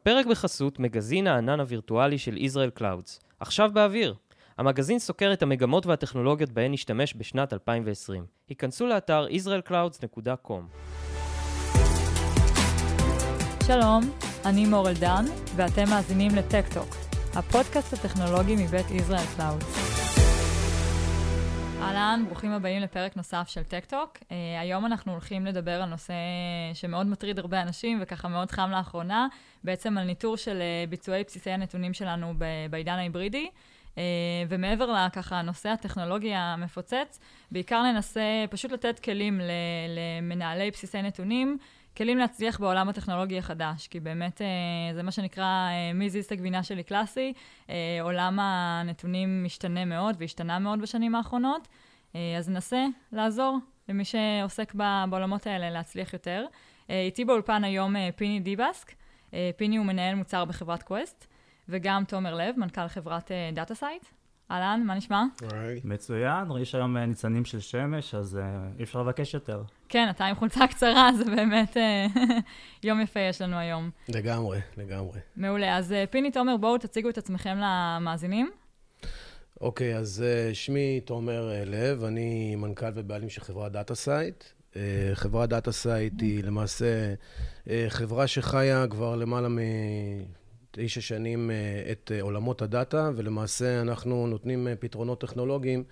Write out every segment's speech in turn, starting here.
הפרק בחסות מגזין הענן הווירטואלי של ישראל קלאודס. עכשיו באוויר. המגזין סוקר את המגמות והטכנולוגיות בהן נשתמש בשנת 2020. היכנסו לאתר israelclouds.com. שלום, אני מור אלדן, ואתם מאזינים לטק-טוק, הפודקאסט הטכנולוגי מבית ישראל קלאוד. אהלן, ברוכים הבאים לפרק נוסף של טק-טוק. אה, היום אנחנו הולכים לדבר על נושא שמאוד מטריד הרבה אנשים וככה מאוד חם לאחרונה, בעצם על ניטור של uh, ביצועי בסיסי הנתונים שלנו בעידן ההיברידי. Uh, ומעבר לככה הנושא הטכנולוגי המפוצץ, בעיקר ננסה פשוט לתת כלים למנהלי בסיסי נתונים, כלים להצליח בעולם הטכנולוגי החדש, כי באמת זה מה שנקרא מי זיז את הגבינה שלי קלאסי, עולם הנתונים משתנה מאוד והשתנה מאוד בשנים האחרונות, אז ננסה לעזור למי שעוסק בעולמות האלה להצליח יותר. איתי באולפן היום פיני דיבסק, פיני הוא מנהל מוצר בחברת קווסט, וגם תומר לב, מנכ"ל חברת דאטה סייט. אהלן, מה נשמע? מצוין, יש היום ניצנים של שמש, אז אי אפשר לבקש יותר. כן, אתה עם חולצה קצרה, זה באמת יום יפה יש לנו היום. לגמרי, לגמרי. מעולה. אז פיני, תומר, בואו תציגו את עצמכם למאזינים. אוקיי, אז שמי תומר לב, אני מנכ"ל ובעלים של חברת דאטה סייט. חברת דאטה סייט היא למעשה חברה שחיה כבר למעלה מ... תשע שנים את עולמות ה data, ולמעשה אנחנו נותנים פתרונות טכנולוגיים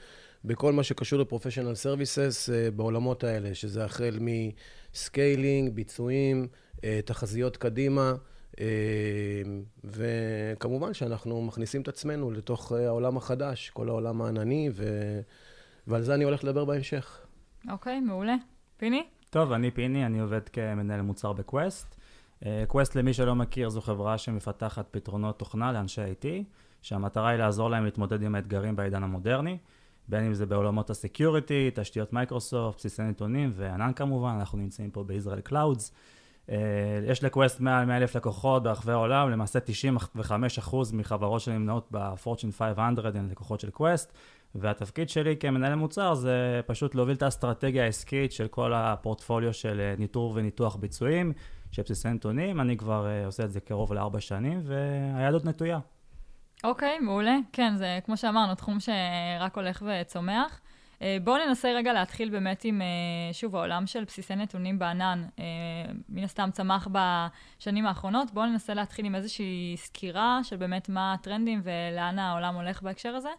בכל מה שקשור ל professional services בעולמות האלה, שזה החל מ scaling, ביצועים, תחזיות קדימה, וכמובן שאנחנו מכניסים את עצמנו לתוך העולם החדש, כל העולם הענני, ו... ועל זה אני הולך לדבר בהמשך. אוקיי, okay, מעולה. פיני? טוב, אני פיני, אני עובד כמנהל מוצר בקווסט. קווסט, למי שלא מכיר, זו חברה שמפתחת פתרונות תוכנה לאנשי IT, שהמטרה היא לעזור להם להתמודד עם האתגרים בעידן המודרני, בין אם זה בעולמות ה security, תשתיות מייקרוסופט, בסיסי נתונים וענן כמובן, אנחנו נמצאים פה בישראל קלאודס. יש לקווסט מעל 100 אלף לקוחות ברחבי העולם, למעשה 95% מחברות שנמנעות ב-Fortune 500 הן לקוחות של קווסט, והתפקיד שלי כמנהל מוצר זה פשוט להוביל את האסטרטגיה העסקית של כל הפורטפוליו של ניטור וניתוח ביצועים. של בסיסי נתונים, אני כבר uh, עושה את זה קרוב לארבע שנים, והיד עוד נטויה. אוקיי, okay, מעולה. כן, זה כמו שאמרנו, תחום שרק הולך וצומח. Uh, בואו ננסה רגע להתחיל באמת עם, uh, שוב, העולם של בסיסי נתונים בענן. Uh, מן הסתם צמח בשנים האחרונות. בואו ננסה להתחיל עם איזושהי סקירה של באמת מה הטרנדים ולאן העולם הולך בהקשר הזה.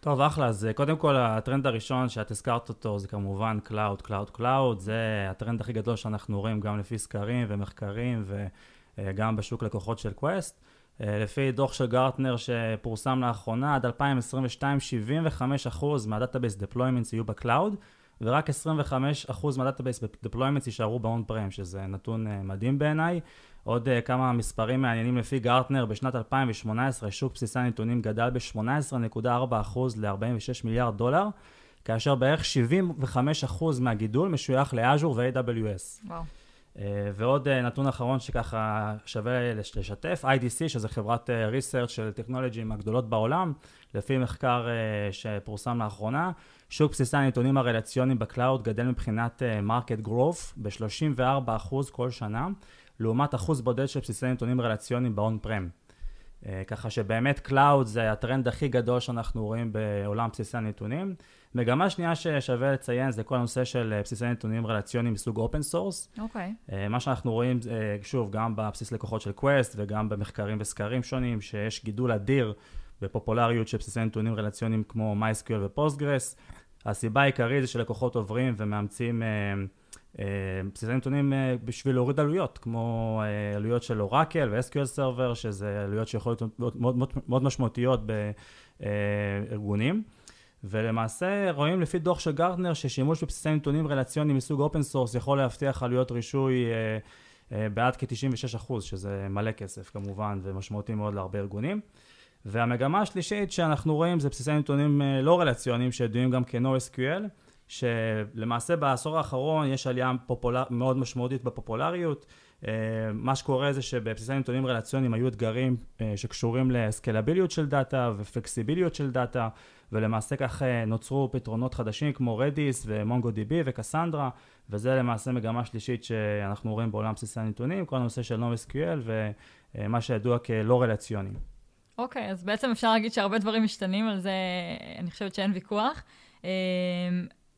טוב, אחלה. אז קודם כל, הטרנד הראשון שאת הזכרת אותו זה כמובן Cloud, Cloud, Cloud. זה הטרנד הכי גדול שאנחנו רואים גם לפי סקרים ומחקרים וגם בשוק לקוחות של Quest. לפי דוח של גרטנר שפורסם לאחרונה, עד 2022, 75% מה-database deployments יהיו ב-cloud, ורק 25% מה-database deployments יישארו ב-on prem, שזה נתון מדהים בעיניי. עוד uh, כמה מספרים מעניינים לפי גרטנר, בשנת 2018 שוק בסיסי הנתונים גדל ב-18.4% ל-46 מיליארד דולר, כאשר בערך 75% מהגידול משוייך ל-Azure ו-AWS. וואו. Uh, ועוד uh, נתון אחרון שככה שווה לשתף, IDC, שזה חברת uh, research של טכנולוגים הגדולות בעולם, לפי מחקר שפורסם לאחרונה, שוק בסיסי הנתונים הרלציוניים ב-cloud גדל מבחינת market growth ב-34% כל שנה. לעומת אחוז בודד של בסיסי נתונים רלציוניים ב-on prem. Uh, ככה שבאמת cloud זה הטרנד הכי גדול שאנחנו רואים בעולם בסיסי הנתונים. מגמה שנייה ששווה לציין זה כל הנושא של בסיסי נתונים רלציוניים מסוג open source. אוקיי. מה שאנחנו רואים, שוב, גם בבסיס לקוחות של Quest וגם במחקרים וסקרים שונים, שיש גידול אדיר בפופולריות של בסיסי נתונים רלציוניים כמו MySQL ו-Postgres. הסיבה העיקרית זה שלקוחות עוברים ומאמצים בסיסי נתונים בשביל להוריד עלויות, כמו עלויות של אורקל ו-SQL Server, שזה עלויות שיכולות להיות מאוד, מאוד, מאוד משמעותיות בארגונים. ולמעשה רואים לפי דוח של גרטנר ששימוש בבסיסי נתונים רלציוניים מסוג open source יכול להפחית עלויות רישוי בעד כ-96%, שזה מלא כסף כמובן ומשמעותי מאוד להרבה ארגונים. והמגמה השלישית שאנחנו רואים זה בסיסי נתונים לא רלציוניים שידועים גם כ-NoSQL. שלמעשה בעשור האחרון יש עלייה פופולר... מאוד משמעותית בפופולריות. מה שקורה זה שבבסיסי נתונים רלציוניים היו אתגרים שקשורים ל-scalability של data ו-flexibility של data, ולמעשה כך נוצרו פתרונות חדשים כמו Redis ו-MongoDB ו-Cassandra, וזה למעשה מגמה שלישית שאנחנו רואים בעולם בסיסי הנתונים, כל הנושא של NoSQL מה שידוע כלא רלציוני. אוקיי, okay, אז בעצם אפשר להגיד שהרבה דברים משתנים, על זה אני חושבת שאין ויכוח.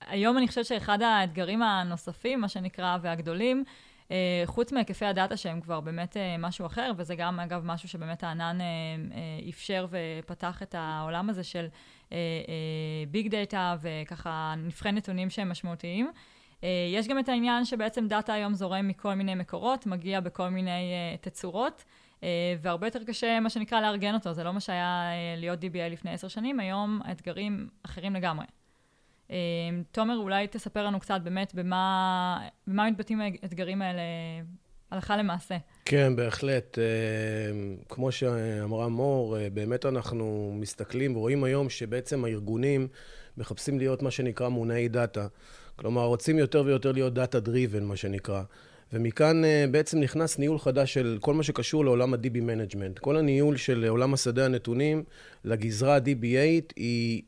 היום אני חושבת שאחד האתגרים הנוספים, מה שנקרא, והגדולים, אה, חוץ מהיקפי ה-data שהם כבר באמת אה, משהו אחר, וזה גם אגב משהו שבאמת הענן אה, אפשר ופתח את העולם הזה של big data וככה נפחי נתונים שהם משמעותיים. יש גם את העניין שבעצם data היום זורם מכל מיני מקורות, מגיע בכל מיני תצורות. והרבה יותר קשה, מה שנקרא, לארגן אותו. זה לא מה שהיה להיות DBA לפני עשר שנים, היום האתגרים אחרים לגמרי. אמ, תומר, אולי תספר לנו קצת באמת במה, במה מתבטאים האתגרים האלה הלכה למעשה. כן, בהחלט. אה, כמו שאמרה מור, אה, באמת אנחנו מסתכלים ורואים היום שבעצם הארגונים מחפשים להיות מה שנקרא מונעי data. כלומר, רוצים יותר ויותר להיות data driven, מה שנקרא. ומכאן אה, בעצם נכנס ניהול חדש של כל מה שקשור לעולם ה-DB Management. כל הניהול של עולם השדה הנתונים לגזרה DB8 היא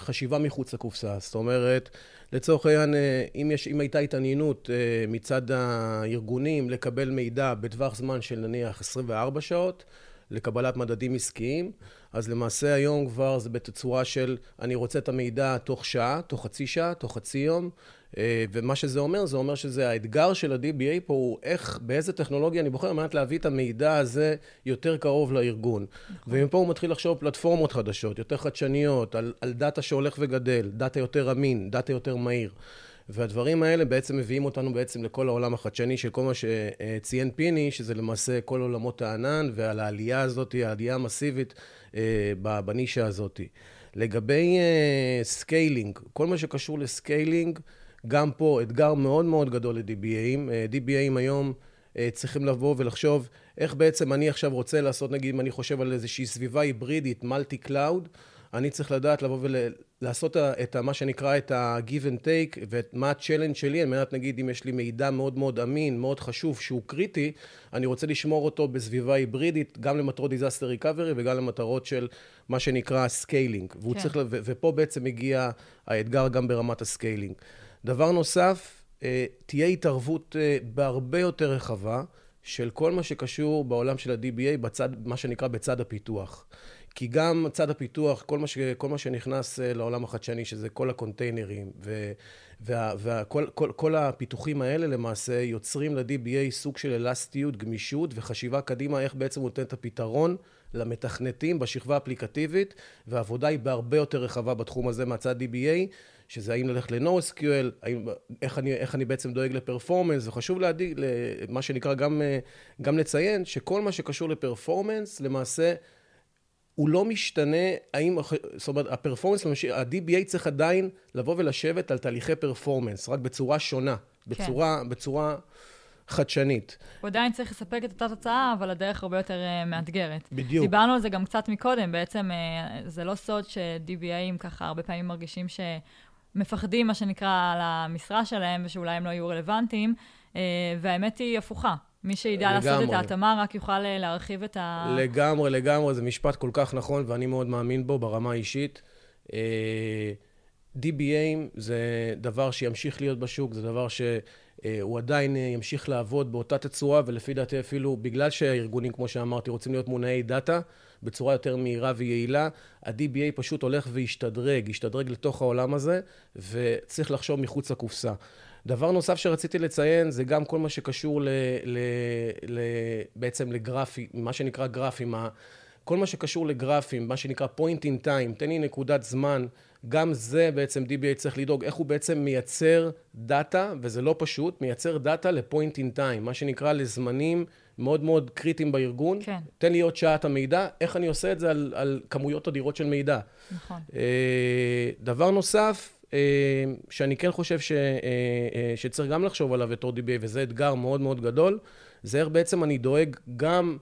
חשיבה מחוץ לקופסה. זאת אומרת, לצורך העניין, אה, אם, אם הייתה התעניינות אה, מצד הארגונים לקבל מידע בטווח זמן של נניח 24 שעות, לקבלת מדדים עסקיים, אז למעשה היום כבר זה בתצורה של אני רוצה את המידע תוך שעה, תוך חצי שעה, תוך חצי יום, אה, ומה שזה אומר, זה אומר שזה האתגר של ה-DBA פה הוא איך, באיזה טכנולוגיה אני בוחר על מנת להביא את המידע הזה יותר קרוב לארגון. נכון. ומפה הוא מתחיל לחשוב פלטפורמות חדשות, יותר חדשניות, על, על data שהולך וגדל, data יותר אמין, data יותר מהיר. והדברים האלה בעצם מביאים אותנו בעצם לכל העולם החדשני של כל מה שציין פיני, שזה למעשה כל עולמות הענן, ועל העלייה הזאת, העלייה המסיבית אה, בנישה הזאת. לגבי scaling, אה, כל מה שקשור ל-scaling, גם פה אתגר מאוד מאוד גדול ל-DBA ים. אה, DBA ים היום צריכים לבוא ולחשוב איך בעצם אני עכשיו רוצה לעשות, נגיד אם אני חושב על איזושהי סביבה היברידית, multi cloud, אני צריך לדעת לבוא ולעשות את מה שנקרא את ה-give and take ומה ה-challenge שלי על מנת נגיד אם יש לי מידע מאוד מאוד אמין, מאוד חשוב, שהוא קריטי, אני רוצה לשמור אותו בסביבה היברידית, גם למטרות disaster recovery וגם למטרות של מה שנקרא scaling. כן. צריך, ופה בעצם מגיע האתגר גם ברמת ה-scaling. דבר נוסף, אה, תהיה התערבות אה, בהרבה יותר רחבה של כל מה שקשור בעולם של ה-DBA, בצד, מה שנקרא בצד הפיתוח. כי גם צד הפיתוח, כל מה, ש, כל מה שנכנס אה, לעולם החדשני, שזה כל ה-container ים וכל כל, כל הפיתוחים האלה למעשה יוצרים ל-DBA סוג של אלסטיות, גמישות וחשיבה קדימה איך בעצם הוא נותן את הפתרון למתכנתים בשכבה אפליקטיבית, והעבודה היא בהרבה יותר רחבה בתחום הזה מהצד DBA, שזה האם ללכת ל-NoSQL, איך, איך אני בעצם דואג לפרפורמנס, וחשוב להדיג, מה שנקרא גם, אה, גם לציין, שכל מה שקשור לפרפורמנס, למעשה הוא לא משתנה, האם, זאת אומרת, הפרפורמנס, ה-DBA צריך עדיין לבוא ולשבת על תהליכי פרפורמנס, רק בצורה שונה, בצורה, כן. בצורה חדשנית. הוא עדיין צריך לספק את אותה תוצאה, אבל הדרך הרבה יותר uh, מאתגרת. בדיוק. דיברנו על זה גם קצת מקודם, בעצם uh, זה לא סוד ש-DBAים ככה הרבה פעמים מרגישים שמפחדים, מה שנקרא, על המשרה שלהם, ושאולי הם לא יהיו רלוונטיים, uh, והאמת היא הפוכה. מי שידע לגמרי. לעשות את ההתאמה רק יוכל אה, להרחיב את ה... לגמרי, לגמרי, זה משפט כל כך נכון, ואני מאוד מאמין בו ברמה האישית. אה, DBA זה דבר שימשיך להיות בשוק, זה דבר שהוא עדיין אה, ימשיך לעבוד באותה תצורה, ולפי דעתי אפילו, בגלל שהארגונים, כמו שאמרתי, רוצים להיות מונעי דאטה בצורה יותר מהירה ויעילה, ה-DBA פשוט הולך וישתדרג, ישתדרג לתוך העולם הזה, וצריך לחשוב מחוץ לקופסה. דבר נוסף שרציתי לציין זה גם כל מה שקשור ל, ל, ל, בעצם לגרפי, מה שנקרא גרפים, כל מה שקשור לגרפים, מה שנקרא point in time, תן לי נקודת זמן, גם זה בעצם DBA צריך לדאוג, איך הוא בעצם מייצר data, וזה לא פשוט, מייצר data ל-point in time, מה שנקרא לזמנים מאוד מאוד קריטיים בארגון. כן. תן לי עוד שעת המידע, איך אני עושה את זה על, על כמויות אדירות של מידע. נכון. אה, דבר נוסף, שאני כן חושב ש, אה, אה, שצריך גם לחשוב עליו בתור DBA, וזה אתגר מאוד מאוד גדול, זה איך בעצם אני דואג גם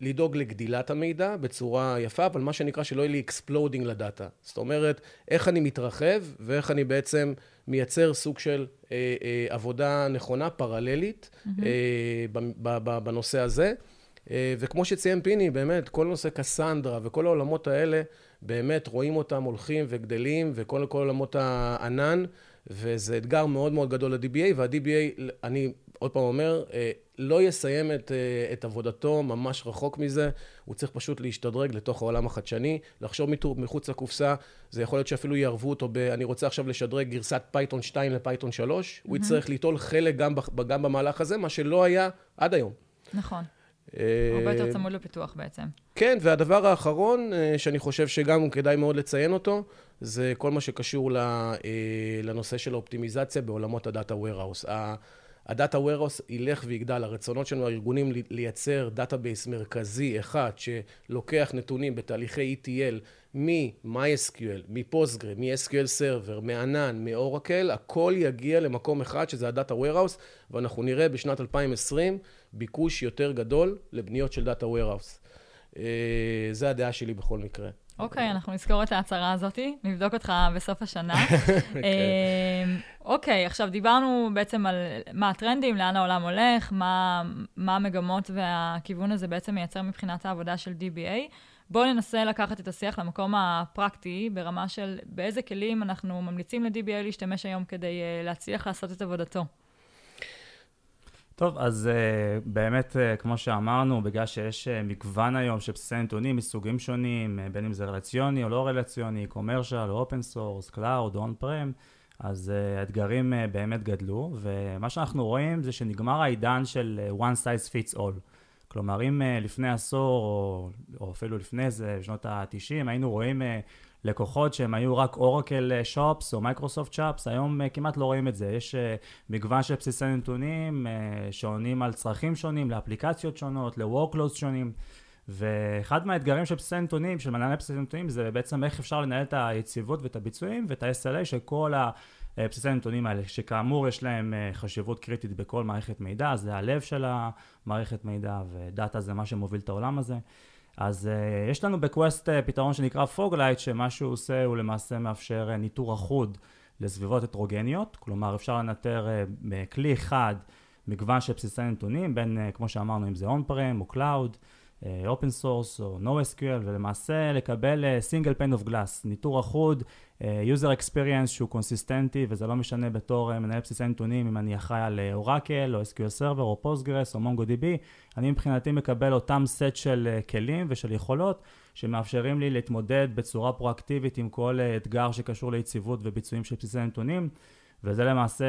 לדאוג לגדילת המידע בצורה יפה, אבל מה שנקרא שלא יהיה לי exploding ל-data. זאת אומרת, איך אני מתרחב ואיך אני בעצם מייצר סוג של אה, אה, עבודה נכונה, פרללית, mm-hmm. אה, בנושא הזה. אה, וכמו שציין פיני, באמת, כל נושא קסנדרה וכל העולמות האלה, באמת רואים אותם הולכים וגדלים, וכל כל עולמות הענן, וזה אתגר מאוד מאוד גדול ל-DBA, וה-DBA, אני עוד פעם אומר, אה, לא יסיים את, אה, את עבודתו ממש רחוק מזה, הוא צריך פשוט להשתדרג לתוך העולם החדשני, לחשוב מחוץ לקופסה, זה יכול להיות שאפילו יערבו אותו ב... אני רוצה עכשיו לשדרג גרסת Python 2 ל Python 3, mm-hmm. הוא יצטרך ליטול חלק גם, גם במהלך הזה, מה שלא היה עד היום. נכון. הרבה יותר צמוד לפיתוח בעצם. כן, והדבר האחרון, שאני חושב שגם כדאי מאוד לציין אותו, זה כל מה שקשור לנושא של האופטימיזציה בעולמות ה data warehouse. ה data warehouse ילך ויגדל, הרצונות שלנו הארגונים לייצר דאטאבייס מרכזי אחד שלוקח נתונים בתהליכי ETL מ-MySQL, מפוסטגרה, מ-SQL Server, מענן, מאורקל, הכל יגיע למקום אחד שזה הדאטה warehouse ואנחנו נראה בשנת 2020 ביקוש יותר גדול לבניות של דאטה warehouse. אה, זה הדעה שלי בכל מקרה. אוקיי, אנחנו נזכור את ההצהרה הזאת, נבדוק אותך בסוף השנה. אמ, אוקיי, עכשיו דיברנו בעצם על מה הטרנדים, לאן העולם הולך, מה, מה המגמות והכיוון הזה בעצם מייצר מבחינת העבודה של DBA. בואו ננסה לקחת את השיח למקום הפרקטי, ברמה של באיזה כלים אנחנו ממליצים ל-DBA להשתמש היום כדי uh, להצליח לעשות את עבודתו. טוב, אז uh, באמת, uh, כמו שאמרנו, בגלל שיש uh, מגוון היום של בסיסי נתונים מסוגים שונים, uh, בין אם זה רלציוני או לא רלציוני, commercial או open source, cloud, on-prem, אז uh, האתגרים uh, באמת גדלו, ומה שאנחנו רואים זה שנגמר העידן של uh, one size fits all. כלומר, אם uh, לפני עשור, או, או אפילו לפני זה, בשנות ה-90, היינו רואים uh, לקוחות שהם היו רק אורקל שופס או מייקרוסופט שופס, היום uh, כמעט לא רואים את זה. יש uh, מגוון של בסיסי נתונים שעונים על צרכים שונים, לאפליקציות שונות, ל-workloads שונים. ואחד מהאתגרים של בסיסי נתונים, של מנהלי בסיסי נתונים, זה בעצם איך אפשר לנהל את היציבות ואת הביצועים ואת ה-SLA של כל הבסיסי הנתונים האלה, שכאמור יש להם חשיבות קריטית בכל מערכת מידע, זה הלב של המערכת מידע, ודאטה זה מה שמוביל את העולם הזה. אז uh, יש לנו ב Quest uh, פתרון שנקרא Foglight, שמה שהוא עושה הוא למעשה מאפשר uh, ניטור אחוד לסביבות הטרוגניות, כלומר אפשר לנטר uh, בכלי אחד מגוון של בסיסי נתונים, בין, uh, כמו שאמרנו, אם זה on-prem או cloud, open source או NoSQL, ולמעשה לקבל single pane of glass, ניטור אחוד, user experience שהוא קונסיסטנטי, וזה לא משנה בתור uh, מנהל בסיסי נתונים אם אני אחראי על Oracle או SQL Server או Postgres או MongoDB, אני מבחינתי מקבל אותם סט של כלים ושל יכולות שמאפשרים לי להתמודד בצורה פרואקטיבית עם כל אתגר שקשור ליציבות וביצועים של בסיסי נתונים. וזה למעשה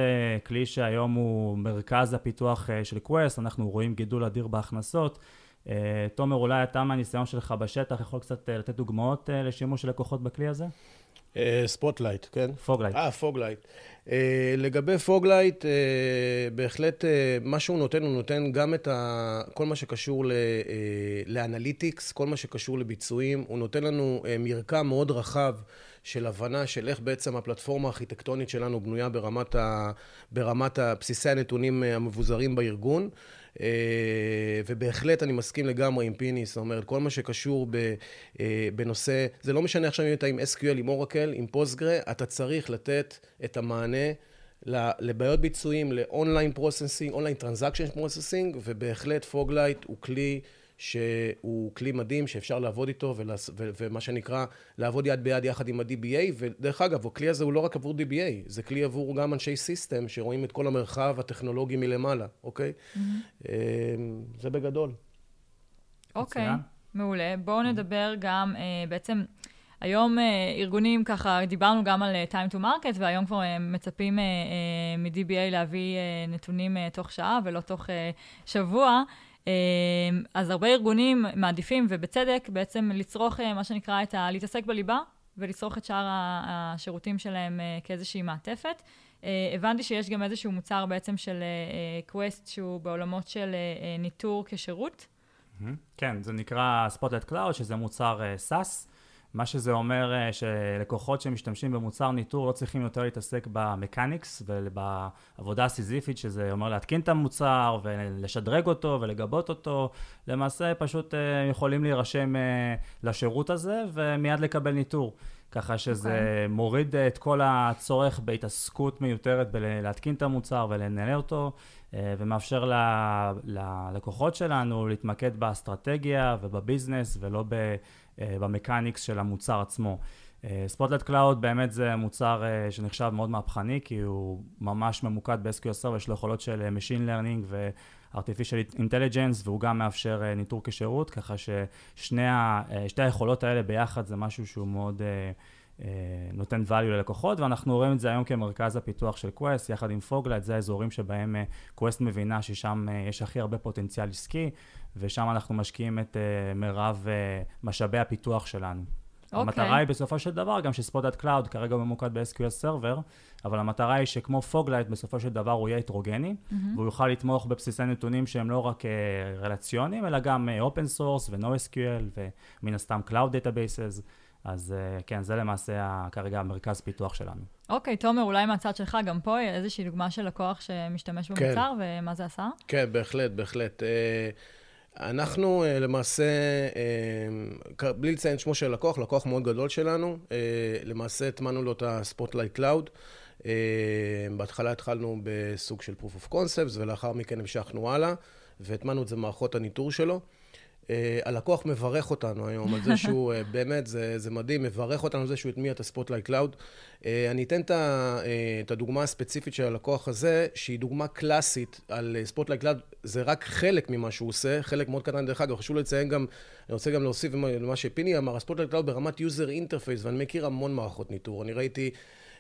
כלי שהיום הוא מרכז הפיתוח של Quest, אנחנו רואים גידול אדיר בהכנסות. אה, תומר, אולי אתה מהניסיון שלך בשטח יכול קצת אה, לתת דוגמאות אה, לשימוש של לקוחות בכלי הזה? Spotlight, כן? Foglight. אה, Foglight. לגבי Foglight, בהחלט מה שהוא נותן, הוא נותן גם את ה... כל מה שקשור ל analytics, כל מה שקשור לביצועים, הוא נותן לנו מרקם מאוד רחב של הבנה של איך בעצם הפלטפורמה הארכיטקטונית שלנו בנויה ברמת, ה... ברמת בסיסי הנתונים המבוזרים בארגון. אה, ובהחלט אני מסכים לגמרי עם פיני, זאת אומרת, כל מה שקשור אה, בנושא, זה לא משנה עכשיו אם אתה עם SQL, עם Oracle, עם Postgres, אתה צריך לתת את המענה לבעיות ביצועים, ל online processing, online transaction processing, ובהחלט Foglight הוא כלי שהוא כלי מדהים שאפשר לעבוד איתו, ולס... ו... ומה שנקרא, לעבוד יד ביד יחד עם ה-DBA, ודרך אגב, הכלי הזה הוא לא רק עבור DBA, זה כלי עבור גם אנשי system, שרואים את כל המרחב הטכנולוגי מלמעלה, אוקיי? Mm-hmm. זה בגדול. אוקיי, okay, מעולה. בואו נדבר גם אה, בעצם... היום אה, ארגונים ככה, דיברנו גם על אה, time to market, והיום כבר אה, מצפים אה, אה, מ-DBA להביא אה, נתונים אה, תוך שעה ולא תוך אה, שבוע. אמ, אז הרבה ארגונים מעדיפים, ובצדק, בעצם לצרוך אה, מה שנקרא את ה... להתעסק בליבה, ולצרוך את שאר השירותים שלהם אה, כאיזושהי מעטפת. אה, הבנתי שיש גם איזשהו מוצר בעצם של קווסט שהוא בעולמות של ניטור כשירות. כן, זה נקרא Spotlight Cloud, שזה מוצר SaaS. מה שזה אומר אה, שלקוחות שמשתמשים במוצר ניטור לא צריכים יותר להתעסק במקניקס ובעבודה הסיזיפית, שזה אומר להתקין את המוצר ולשדרג אותו ולגבות אותו. למעשה פשוט אה, יכולים להירשם אה, לשירות הזה ומיד לקבל ניטור. ככה שזה okay. אוקיי. מוריד את כל הצורך בהתעסקות מיותרת בלהתקין את המוצר ולנהל אותו, ומאפשר ללקוחות שלנו להתמקד באסטרטגיה וב business ולא ב... אה, ב mechanics של המוצר עצמו. Spotlight Cloud באמת זה מוצר uh, שנחשב מאוד מהפכני, כי הוא ממש ממוקד ב-SQL Server, יש לו יכולות של Machine Learning ו-Artificial Intelligence, והוא גם מאפשר ניטור כשירות, ככה ששתי היכולות האלה ביחד זה משהו שהוא מאוד... Uh, נותן value ללקוחות, ואנחנו רואים את זה היום כמרכז הפיתוח של Quest, יחד עם Foglight, זה האזורים שבהם Quest מבינה ששם יש הכי הרבה פוטנציאל עסקי, ושם אנחנו משקיעים את מירב משאבי הפיתוח שלנו. Okay. אוקיי. המטרה היא בסופו של דבר גם ש Spotlight Cloud כרגע הוא ממוקד ב-SQL Server, אבל המטרה היא שכמו Foglight בסופו של דבר הוא יהיה הטרוגני, mm-hmm. והוא יוכל לתמוך בבסיסי נתונים שהם לא רק uh, רלציוניים, אלא גם uh, open source ו-NoSQL ומן הסתם Cloud Databases. אז uh, כן, זה למעשה כרגע המרכז פיתוח שלנו. אוקיי, okay, תומר, אולי מהצד שלך גם פה איזושהי דוגמה של לקוח שמשתמש כן. במוצר, כן. ומה זה עשה? כן, בהחלט, בהחלט. Uh, אנחנו uh, למעשה, בלי לציין שמו של לקוח, לקוח מאוד גדול שלנו, uh, למעשה הטמענו לו את ה-Spotlight Cloud. בהתחלה התחלנו בסוג של proof of concepts, ולאחר מכן המשכנו הלאה, והטמענו את זה במערכות הניטור שלו. Uh, הלקוח מברך אותנו היום על זה שהוא, uh, באמת, זה, זה מדהים, מברך אותנו על זה שהוא הטמיע את ה Spotlight Cloud. Uh, אני אתן את, את הדוגמה הספציפית של הלקוח הזה, שהיא דוגמה קלאסית על Spotlight Cloud, זה רק חלק ממה שהוא עושה, חלק מאוד קטן דרך אגב, חשוב לציין גם, אני רוצה גם להוסיף למה שפיני אמר, ה Spotlight Cloud ברמת user interface, ואני מכיר המון מערכות ניטור, אני ראיתי...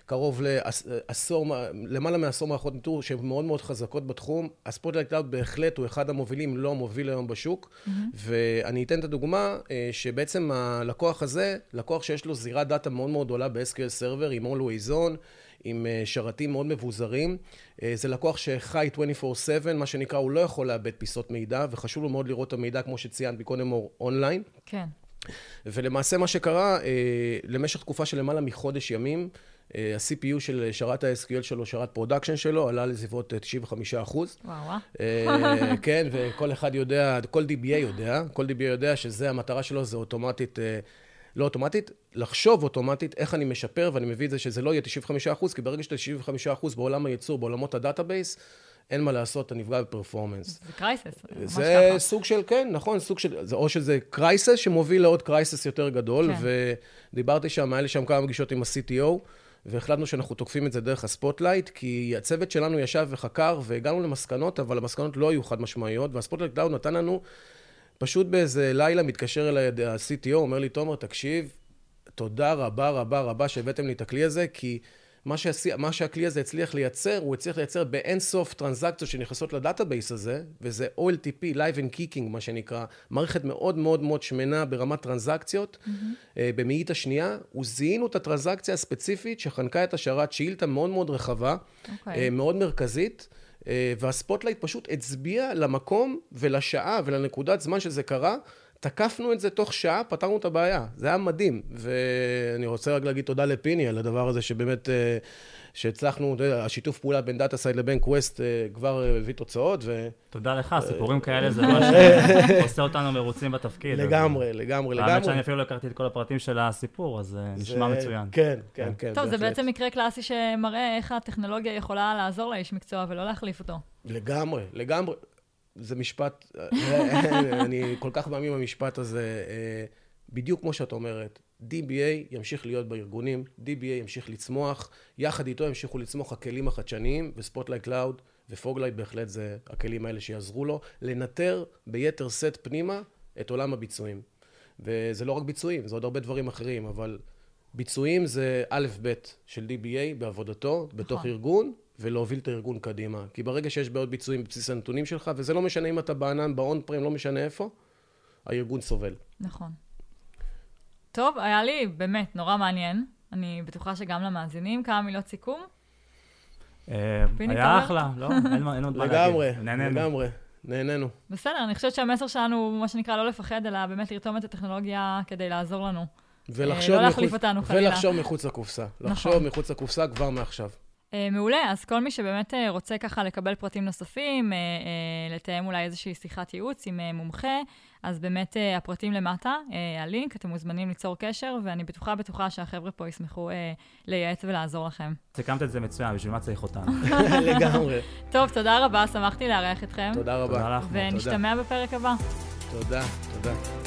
קרוב לעשור, למעלה מעשור מערכות ניטור שהן מאוד מאוד חזקות בתחום. ה Spotlight Cloud בהחלט הוא אחד המובילים, אם לא המוביל היום בשוק. Mm-hmm. ואני אתן את הדוגמה אה, שבעצם הלקוח הזה, לקוח שיש לו זירת data מאוד מאוד גדולה ב-SQL Server עם Always On, עם אה, שרתים מאוד מבוזרים. אה, זה לקוח שחי 24/7, מה שנקרא, הוא לא יכול לאבד פיסות מידע, וחשוב לו מאוד לראות את המידע, כמו שציינת מקודם, אונליין. כן. ולמעשה מה שקרה, למשך תקופה של למעלה מחודש ימים, ה-CPU של שרת ה-SQL שלו, שרת production שלו, עלה לסביבות 95 אה, אחוז. וואו. אה, כן, וכל אחד יודע, כל DBA יודע, כל DBA יודע שזה המטרה שלו, זה אוטומטית, לא אוטומטית, לחשוב אוטומטית איך אני משפר, ואני מביא את זה שזה לא יהיה 95 אחוז, כי ברגע שאתה 95 אחוז בעולם הייצור, בעולמות ה database, אין מה לעשות, אתה נפגע ב performance. זה crisis, ממש ככה. זה סוג של, כן, נכון, סוג של, זה, או שזה crisis שמוביל לעוד crisis יותר גדול, כן. ודיברתי שם, היה לי שם כמה פגישות עם ה-CTO. והחלטנו שאנחנו תוקפים את זה דרך ה Spotlight, כי הצוות שלנו ישב וחקר והגענו למסקנות, אבל המסקנות לא היו חד משמעיות, וה Spotlight Cloud נתן לנו, פשוט באיזה לילה מתקשר אליי ה-CTO, אומר לי, תומר, תקשיב, תודה רבה רבה רבה שהבאתם לי את הכלי הזה, כי מה, שעשי, מה שהכלי הזה הצליח לייצר, הוא הצליח לייצר באינסוף טרנזקציות שנכנסות ל database הזה, וזה OLTP, Live and Kicking, מה שנקרא, מערכת מאוד מאוד מאוד שמנה ברמת טרנזקציות, mm-hmm. uh, במאית השנייה. הוא זיהינו את הטרנזקציה הספציפית שחנקה את השרת שאילתה מאוד מאוד רחבה, okay. אוקיי. uh, מאוד מרכזית. uh, וה Spotlight פשוט הצביע למקום ולשעה ולנקודת זמן שזה קרה, תקפנו את זה תוך שעה, פתרנו את הבעיה. זה היה מדהים. ואני רוצה רק להגיד תודה לפיני על הדבר הזה שבאמת, אה, שהצלחנו, אתה יודע, השיתוף פעולה בין Data Side לבין Quest אה, כבר אה, הביא תוצאות. ו... תודה לך, סיפורים כאלה זה מה שעושה אותנו מרוצים בתפקיד. לגמרי, לגמרי, לגמרי. האמת שאני אפילו לא הכרתי את כל הפרטים של הסיפור, אז נשמע מצוין. כן, כן, כן. טוב, זה בעצם מקרה קלאסי שמראה איך הטכנולוגיה יכולה לעזור לאיש מקצוע ולא להחליף אותו. לגמרי, לגמרי. זה משפט, אה, אני כל כך מאמין במשפט הזה, אה, בדיוק כמו שאת אומרת, DBA ימשיך להיות בארגונים, DBA ימשיך לצמוח, יחד איתו ימשיכו לצמוח הכלים החדשניים, ו Spotlight Cloud ו Foglight בהחלט זה הכלים האלה שיעזרו לו, לנטר ביתר שאת פנימה את עולם הביצועים. וזה לא רק ביצועים, זה עוד הרבה דברים אחרים, אבל ביצועים זה א' ב' של DBA בעבודתו, בתוך נכון. ארגון, ולהוביל את הארגון קדימה. כי ברגע שיש בעיות ביצועים בבסיס הנתונים שלך, וזה לא משנה אם אתה בענן, באון פריים, לא משנה איפה, הארגון סובל. נכון. טוב, היה לי באמת נורא מעניין. אני בטוחה שגם למאזינים. כמה מילות סיכום? אה, היה אחלה, לא? אין עוד מה להגיד. לגמרי, לגמרי. נהנינו. בסדר, אני חושבת שהמסר שלנו הוא מה שנקרא לא לפחד, אלא באמת לרתום את הטכנולוגיה כדי לעזור לנו. ולחשוב, אה, לא להחליף אותנו חלילה. ולחשוב מחוץ לקופסה. נכון. לחשוב מחוץ לקופסה כבר מעכשיו. Uh, מעולה, אז כל מי שבאמת uh, רוצה ככה לקבל פרטים נוספים, uh, uh, לתאם אולי איזושהי שיחת ייעוץ עם uh, מומחה, אז באמת uh, הפרטים למטה, uh, הלינק, אתם מוזמנים ליצור קשר, ואני בטוחה, בטוחה שהחבר'ה פה ישמחו uh, לייעץ ולעזור לכם. סיכמת את זה מצוין, בשביל מה צריך אותנו? לגמרי. טוב, תודה רבה, שמחתי לארח אתכם. תודה רבה. ונשתמע בפרק הבא. תודה, תודה.